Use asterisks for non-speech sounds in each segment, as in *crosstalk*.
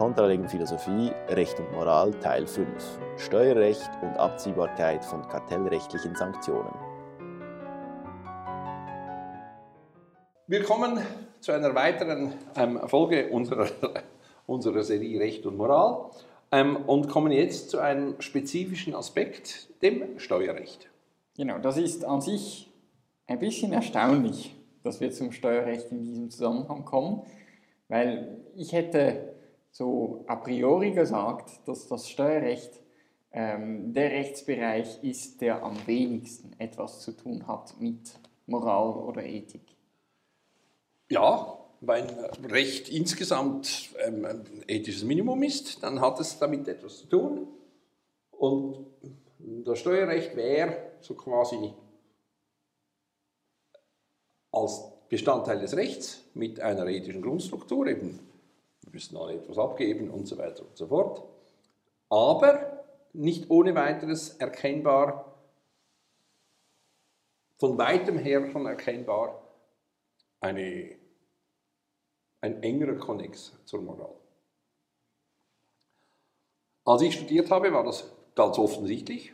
Kontralegen Philosophie, Recht und Moral Teil 5. Steuerrecht und Abziehbarkeit von kartellrechtlichen Sanktionen. Willkommen zu einer weiteren ähm, Folge unserer, *laughs* unserer Serie Recht und Moral ähm, und kommen jetzt zu einem spezifischen Aspekt, dem Steuerrecht. Genau, das ist an sich ein bisschen erstaunlich, dass wir zum Steuerrecht in diesem Zusammenhang kommen, weil ich hätte so a priori gesagt, dass das Steuerrecht ähm, der Rechtsbereich ist, der am wenigsten etwas zu tun hat mit Moral oder Ethik. Ja, weil Recht insgesamt ähm, ein ethisches Minimum ist, dann hat es damit etwas zu tun. Und das Steuerrecht wäre so quasi als Bestandteil des Rechts mit einer ethischen Grundstruktur, eben müssen alle etwas abgeben und so weiter und so fort, aber nicht ohne weiteres erkennbar, von weitem her schon erkennbar, eine, ein engerer Konnex zur Moral. Als ich studiert habe, war das ganz offensichtlich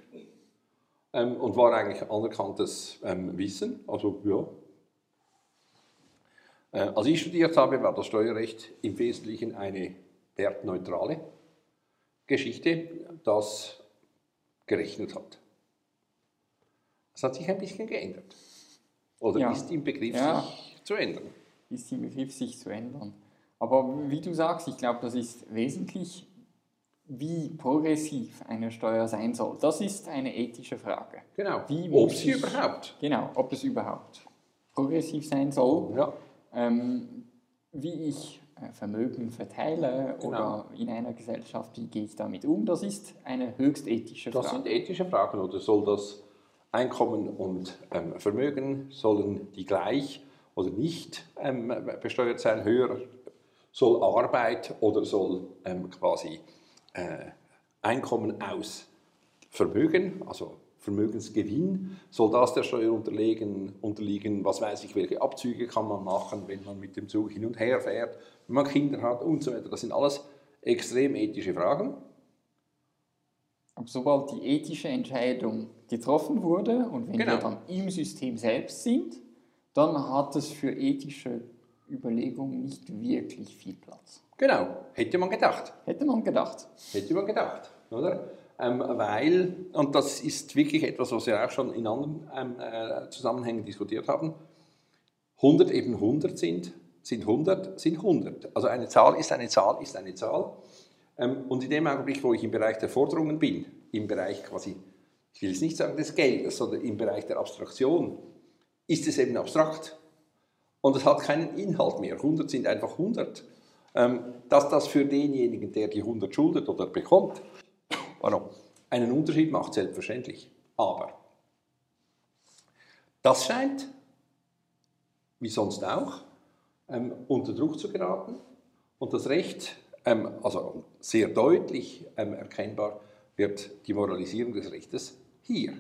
ähm, und war eigentlich anerkanntes ähm, Wissen. Also ja, als ich studiert habe, war das Steuerrecht im Wesentlichen eine wertneutrale Geschichte, das gerechnet hat. Das hat sich ein bisschen geändert. Oder ja. ist im Begriff, ja. sich zu ändern. Ist im Begriff, sich zu ändern. Aber wie du sagst, ich glaube, das ist wesentlich, wie progressiv eine Steuer sein soll. Das ist eine ethische Frage. Genau. ob sie überhaupt. Genau, ob es überhaupt progressiv sein soll. Ja ähm, wie ich äh, Vermögen verteile genau. oder in einer Gesellschaft, wie gehe ich damit um, das ist eine höchst ethische Frage. Das sind ethische Fragen oder soll das Einkommen und ähm, Vermögen, sollen die gleich oder nicht ähm, besteuert sein, höher, soll Arbeit oder soll ähm, quasi äh, Einkommen aus Vermögen, also Vermögensgewinn, soll das der Steuer unterliegen, unterliegen, was weiß ich, welche Abzüge kann man machen, wenn man mit dem Zug hin und her fährt, wenn man Kinder hat und so weiter. Das sind alles extrem ethische Fragen. Aber sobald die ethische Entscheidung getroffen wurde und wenn genau. wir dann im System selbst sind, dann hat es für ethische Überlegungen nicht wirklich viel Platz. Genau, hätte man gedacht. Hätte man gedacht. Hätte man gedacht, oder? Ähm, weil, und das ist wirklich etwas, was wir auch schon in anderen ähm, äh, Zusammenhängen diskutiert haben, 100 eben 100 sind, sind 100, sind 100. Also eine Zahl ist eine Zahl, ist eine Zahl. Ähm, und in dem Augenblick, wo ich im Bereich der Forderungen bin, im Bereich quasi, ich will jetzt nicht sagen des Geldes, sondern im Bereich der Abstraktion, ist es eben abstrakt. Und es hat keinen Inhalt mehr. 100 sind einfach 100. Ähm, dass das für denjenigen, der die 100 schuldet oder bekommt, Warum? Einen Unterschied macht selbstverständlich. Aber das scheint, wie sonst auch, ähm, unter Druck zu geraten und das Recht, ähm, also sehr deutlich ähm, erkennbar, wird die Moralisierung des Rechtes hier.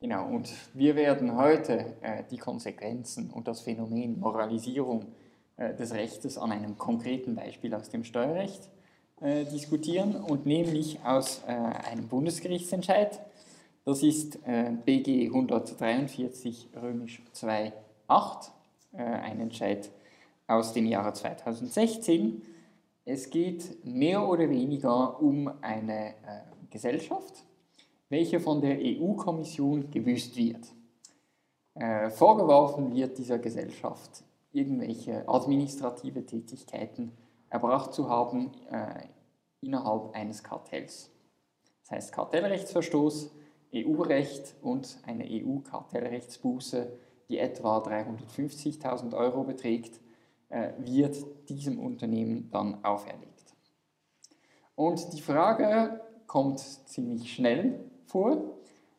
Genau, und wir werden heute äh, die Konsequenzen und das Phänomen Moralisierung äh, des Rechtes an einem konkreten Beispiel aus dem Steuerrecht äh, diskutieren und nämlich aus äh, einem Bundesgerichtsentscheid. Das ist äh, BG 143 römisch 2.8, äh, ein Entscheid aus dem Jahre 2016. Es geht mehr oder weniger um eine äh, Gesellschaft, welche von der EU-Kommission gewüßt wird. Vorgeworfen wird dieser Gesellschaft irgendwelche administrative Tätigkeiten erbracht zu haben äh, innerhalb eines Kartells. Das heißt Kartellrechtsverstoß, EU-Recht und eine EU-Kartellrechtsbuße, die etwa 350.000 Euro beträgt, äh, wird diesem Unternehmen dann auferlegt. Und die Frage kommt ziemlich schnell vor.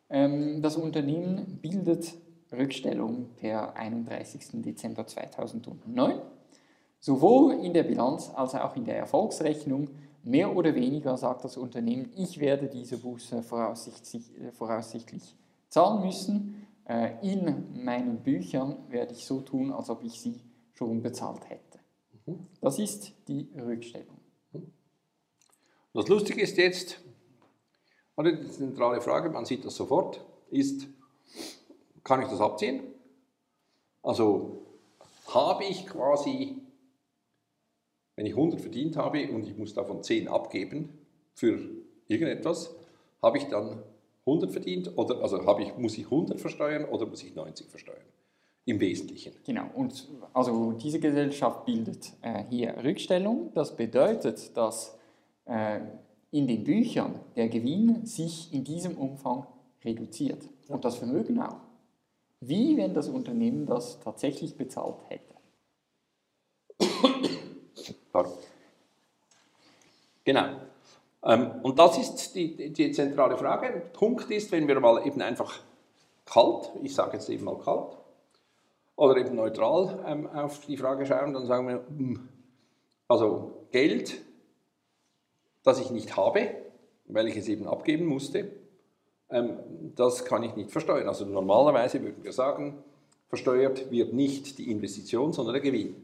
Ähm, das Unternehmen bildet Rückstellung per 31. Dezember 2009 Sowohl in der Bilanz als auch in der Erfolgsrechnung mehr oder weniger sagt das Unternehmen, ich werde diese Buße voraussichtlich, voraussichtlich zahlen müssen. Äh, in meinen Büchern werde ich so tun, als ob ich sie schon bezahlt hätte. Das ist die Rückstellung. Das Lustige ist jetzt, oder die zentrale Frage, man sieht das sofort, ist, kann ich das abziehen? Also habe ich quasi, wenn ich 100 verdient habe und ich muss davon 10 abgeben für irgendetwas, habe ich dann 100 verdient oder also habe ich, muss ich 100 versteuern oder muss ich 90 versteuern? Im Wesentlichen. Genau, und also diese Gesellschaft bildet äh, hier Rückstellung. Das bedeutet, dass äh, in den Büchern der Gewinn sich in diesem Umfang reduziert und das Vermögen auch. Wie wenn das Unternehmen das tatsächlich bezahlt hätte. Genau. Ähm, und das ist die, die zentrale Frage. Punkt ist, wenn wir mal eben einfach kalt, ich sage jetzt eben mal kalt, oder eben neutral ähm, auf die Frage schauen, dann sagen wir, hm, also Geld, das ich nicht habe, weil ich es eben abgeben musste, ähm, das kann ich nicht versteuern. Also normalerweise würden wir sagen, versteuert wird nicht die Investition, sondern der Gewinn.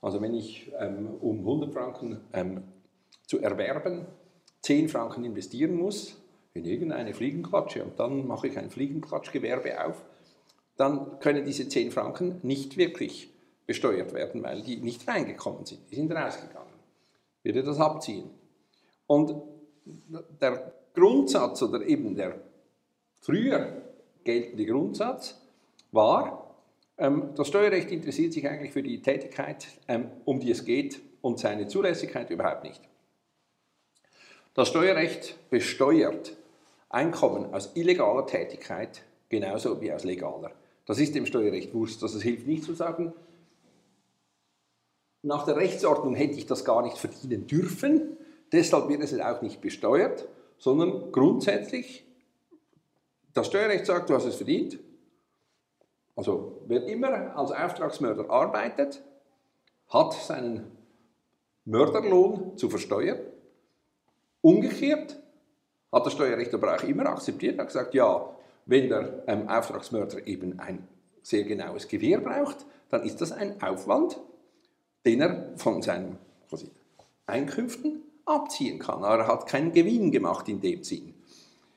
Also wenn ich ähm, um 100 Franken ähm, zu erwerben 10 Franken investieren muss in irgendeine Fliegenklatsche und dann mache ich ein Fliegenklatschgewerbe auf, dann können diese 10 Franken nicht wirklich besteuert werden, weil die nicht reingekommen sind, die sind rausgegangen. Ich würde das abziehen. Und der Grundsatz oder eben der früher geltende Grundsatz war, ähm, das Steuerrecht interessiert sich eigentlich für die Tätigkeit, ähm, um die es geht und seine Zulässigkeit überhaupt nicht. Das Steuerrecht besteuert Einkommen aus illegaler Tätigkeit genauso wie aus legaler. Das ist dem Steuerrecht wurscht. Also es hilft nicht zu sagen, nach der Rechtsordnung hätte ich das gar nicht verdienen dürfen, deshalb wird es auch nicht besteuert, sondern grundsätzlich, das Steuerrecht sagt, du hast es verdient. Also wer immer als Auftragsmörder arbeitet, hat seinen Mörderlohn zu versteuern. Umgekehrt hat das Steuerrecht aber auch immer akzeptiert, hat gesagt, ja, wenn der ähm, Auftragsmörder eben ein sehr genaues Gewehr braucht, dann ist das ein Aufwand, den er von seinen Einkünften abziehen kann. Aber er hat keinen Gewinn gemacht in dem Sinn.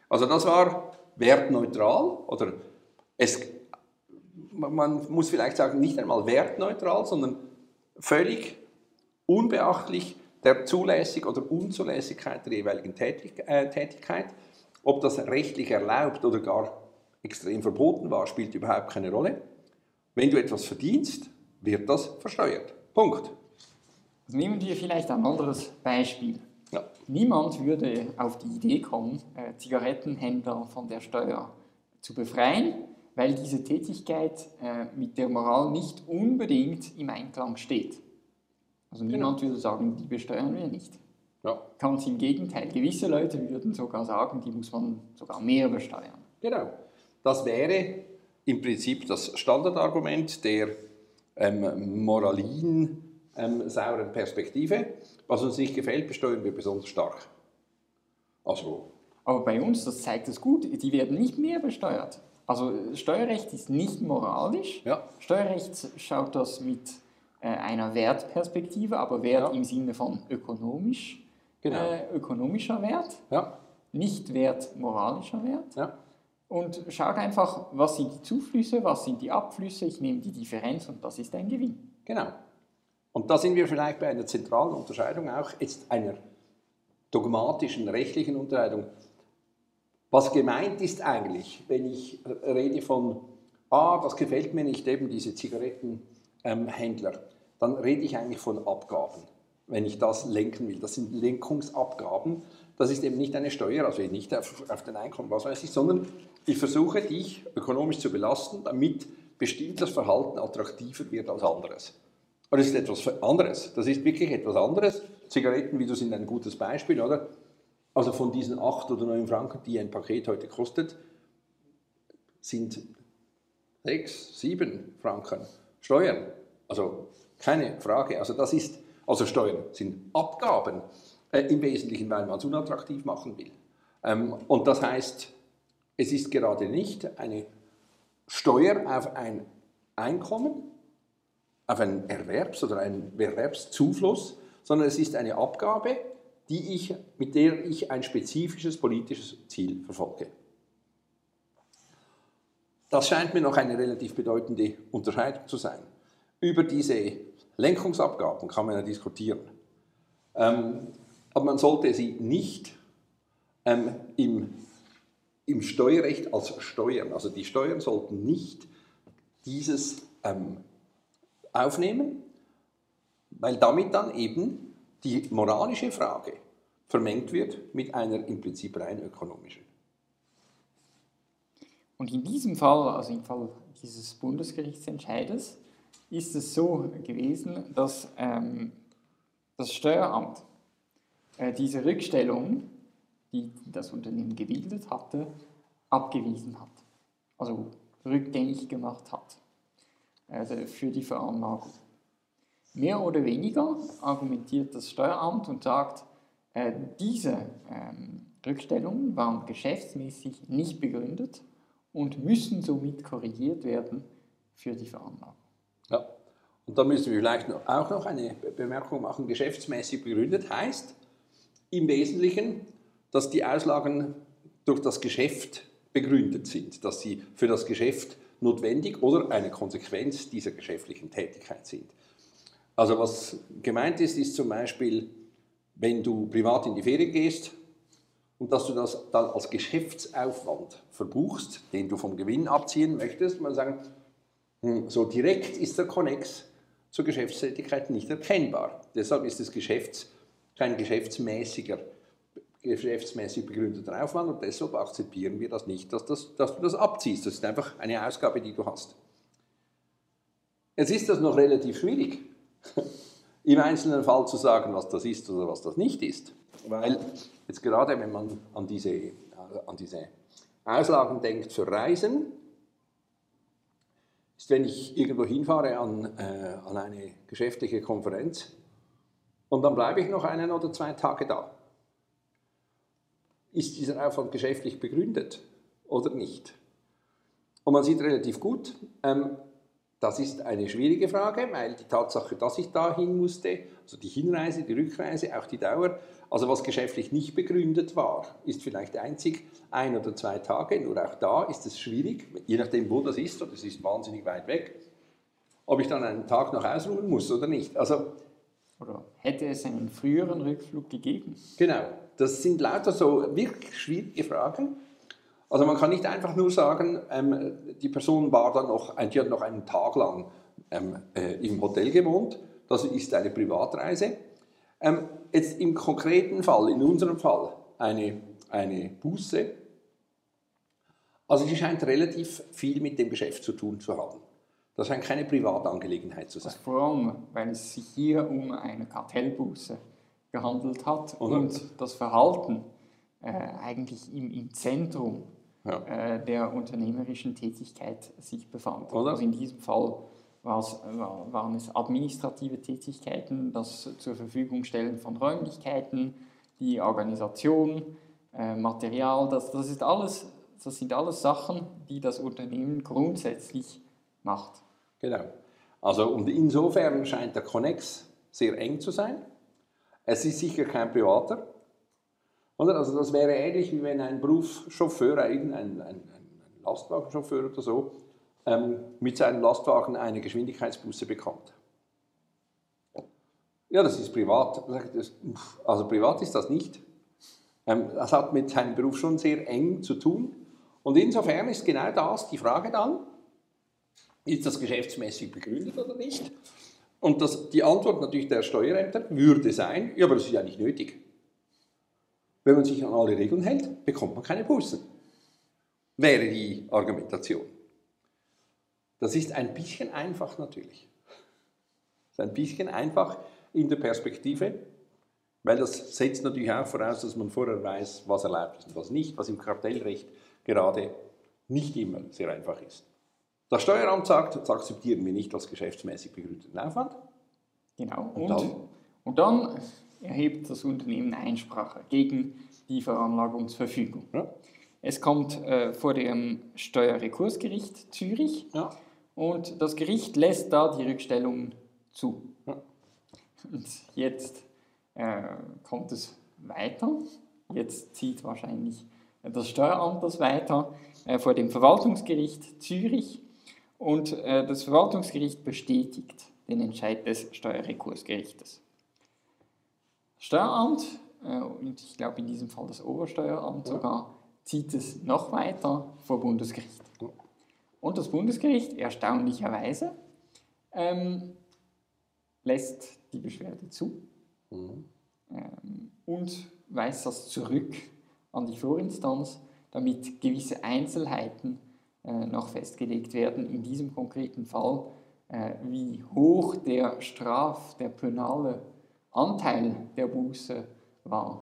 Also das war wertneutral oder es, man muss vielleicht sagen, nicht einmal wertneutral, sondern völlig unbeachtlich der Zulässig oder Unzulässigkeit der jeweiligen äh, Tätigkeit. Ob das rechtlich erlaubt oder gar extrem verboten war, spielt überhaupt keine Rolle. Wenn du etwas verdienst, wird das versteuert. Punkt. Also nehmen wir vielleicht ein anderes Beispiel. Ja. Niemand würde auf die Idee kommen, äh, Zigarettenhändler von der Steuer zu befreien, weil diese Tätigkeit äh, mit der Moral nicht unbedingt im Einklang steht. Also niemand genau. würde sagen, die besteuern wir nicht. Ja. Ganz im Gegenteil. Gewisse Leute würden sogar sagen, die muss man sogar mehr besteuern. Genau. Das wäre im Prinzip das Standardargument der ähm, moralin ähm, sauren Perspektive. Was uns nicht gefällt, besteuern wir besonders stark. Also. Aber bei uns, das zeigt es gut, die werden nicht mehr besteuert. Also Steuerrecht ist nicht moralisch. Ja. Steuerrecht schaut das mit einer Wertperspektive, aber Wert ja. im Sinne von ökonomisch, genau. äh, ökonomischer Wert, ja. nicht Wert moralischer Wert. Ja. Und schaut einfach, was sind die Zuflüsse, was sind die Abflüsse, ich nehme die Differenz und das ist ein Gewinn. Genau. Und da sind wir vielleicht bei einer zentralen Unterscheidung auch, jetzt einer dogmatischen, rechtlichen Unterscheidung. Was gemeint ist eigentlich, wenn ich rede von, ah, das gefällt mir nicht, eben diese Zigarettenhändler. Ähm, dann rede ich eigentlich von Abgaben, wenn ich das lenken will. Das sind Lenkungsabgaben. Das ist eben nicht eine Steuer, also nicht auf, auf den Einkommen, was weiß ich, sondern ich versuche dich ökonomisch zu belasten, damit bestimmtes Verhalten attraktiver wird als anderes. Aber das ist etwas anderes. Das ist wirklich etwas anderes. Zigaretten, wie du sind ein gutes Beispiel, oder? Also von diesen 8 oder 9 Franken, die ein Paket heute kostet, sind 6, 7 Franken Steuern. Also keine Frage. Also das ist, also Steuern sind Abgaben äh, im Wesentlichen, weil man es unattraktiv machen will. Ähm, und das heißt, es ist gerade nicht eine Steuer auf ein Einkommen, auf einen Erwerbs- oder einen Erwerbszufluss, sondern es ist eine Abgabe, die ich, mit der ich ein spezifisches politisches Ziel verfolge. Das scheint mir noch eine relativ bedeutende Unterscheidung zu sein. Über diese Lenkungsabgaben kann man ja diskutieren. Ähm, aber man sollte sie nicht ähm, im, im Steuerrecht als Steuern, also die Steuern sollten nicht dieses ähm, aufnehmen, weil damit dann eben die moralische Frage vermengt wird mit einer im Prinzip rein ökonomischen. Und in diesem Fall, also im Fall dieses Bundesgerichtsentscheides, ist es so gewesen, dass ähm, das Steueramt äh, diese Rückstellung, die das Unternehmen gebildet hatte, abgewiesen hat. Also rückgängig gemacht hat also für die Veranlagung. Mehr oder weniger argumentiert das Steueramt und sagt, äh, diese ähm, Rückstellungen waren geschäftsmäßig nicht begründet und müssen somit korrigiert werden für die Veranlagung. Ja, und da müssen wir vielleicht noch, auch noch eine Bemerkung machen. Geschäftsmäßig begründet heißt im Wesentlichen, dass die Auslagen durch das Geschäft begründet sind, dass sie für das Geschäft notwendig oder eine Konsequenz dieser geschäftlichen Tätigkeit sind. Also was gemeint ist, ist zum Beispiel, wenn du privat in die Ferien gehst und dass du das dann als Geschäftsaufwand verbuchst, den du vom Gewinn abziehen möchtest, man sagen, so direkt ist der Konnex zur Geschäftstätigkeit nicht erkennbar. Deshalb ist es Geschäfts, kein geschäftsmäßiger geschäftsmäßig begründeter Aufwand und deshalb akzeptieren wir das nicht, dass, das, dass du das abziehst. Das ist einfach eine Ausgabe, die du hast. Jetzt ist das noch relativ schwierig, *laughs* im einzelnen Fall zu sagen, was das ist oder was das nicht ist. Weil jetzt gerade, wenn man an diese, an diese Auslagen denkt für Reisen, ist, wenn ich irgendwo hinfahre an, äh, an eine geschäftliche Konferenz und dann bleibe ich noch einen oder zwei Tage da ist dieser Aufwand geschäftlich begründet oder nicht? Und man sieht relativ gut, ähm, das ist eine schwierige Frage, weil die Tatsache, dass ich dahin musste, also die Hinreise, die Rückreise, auch die Dauer, also was geschäftlich nicht begründet war, ist vielleicht einzig ein oder zwei Tage, nur auch da ist es schwierig, je nachdem wo das ist, und es ist wahnsinnig weit weg, ob ich dann einen Tag noch ausruhen muss oder nicht. Also, oder hätte es einen früheren Rückflug gegeben? Genau, das sind lauter so wirklich schwierige Fragen. Also man kann nicht einfach nur sagen, ähm, die Person war dann noch, die hat noch einen Tag lang ähm, äh, im Hotel gewohnt, das ist eine Privatreise. Ähm, jetzt im konkreten Fall, in unserem Fall, eine, eine Buße, also die scheint relativ viel mit dem Geschäft zu tun zu haben. Das scheint keine Privatangelegenheit zu sein. Also vor allem, weil es sich hier um eine Kartellbuße gehandelt hat Oder? und das Verhalten äh, eigentlich im, im Zentrum ja. äh, der unternehmerischen Tätigkeit sich befand. Oder? Also in diesem Fall waren es administrative Tätigkeiten, das zur Verfügung stellen von Räumlichkeiten, die Organisation, äh, Material, das, das, ist alles, das sind alles Sachen, die das Unternehmen grundsätzlich macht. Genau. Also und insofern scheint der Connex sehr eng zu sein. Es ist sicher kein privater. Also das wäre ähnlich wie wenn ein Berufschauffeur, ein, ein, ein Lastwagenchauffeur oder so, ähm, mit seinem Lastwagen eine Geschwindigkeitsbuße bekommt. Ja, das ist privat. Also privat ist das nicht. Ähm, das hat mit seinem Beruf schon sehr eng zu tun. Und insofern ist genau das die Frage dann, ist das geschäftsmäßig begründet oder nicht? Und das, die Antwort natürlich der Steuerämter würde sein, ja, aber das ist ja nicht nötig. Wenn man sich an alle Regeln hält, bekommt man keine Bußen. Wäre die Argumentation. Das ist ein bisschen einfach natürlich. Das ist ein bisschen einfach in der Perspektive, weil das setzt natürlich auch voraus, dass man vorher weiß, was erlaubt ist und was nicht, was im Kartellrecht gerade nicht immer sehr einfach ist. Das Steueramt sagt, das akzeptieren wir nicht als geschäftsmäßig begründeten Aufwand. Genau. Und, und, dann? und dann erhebt das Unternehmen Einsprache gegen die Veranlagungsverfügung. Ja. Es kommt äh, vor dem Steuerrekursgericht Zürich ja. und das Gericht lässt da die Rückstellungen zu. Ja. Und jetzt äh, kommt es weiter. Jetzt zieht wahrscheinlich das Steueramt das weiter äh, vor dem Verwaltungsgericht Zürich und äh, das Verwaltungsgericht bestätigt den Entscheid des Steuerrekursgerichtes. Steueramt, äh, und ich glaube in diesem Fall das Obersteueramt sogar, zieht es noch weiter vor Bundesgericht. Und das Bundesgericht, erstaunlicherweise, ähm, lässt die Beschwerde zu Mhm. ähm, und weist das zurück an die Vorinstanz, damit gewisse Einzelheiten äh, noch festgelegt werden. In diesem konkreten Fall, äh, wie hoch der Straf, der penale Anteil der Buße war.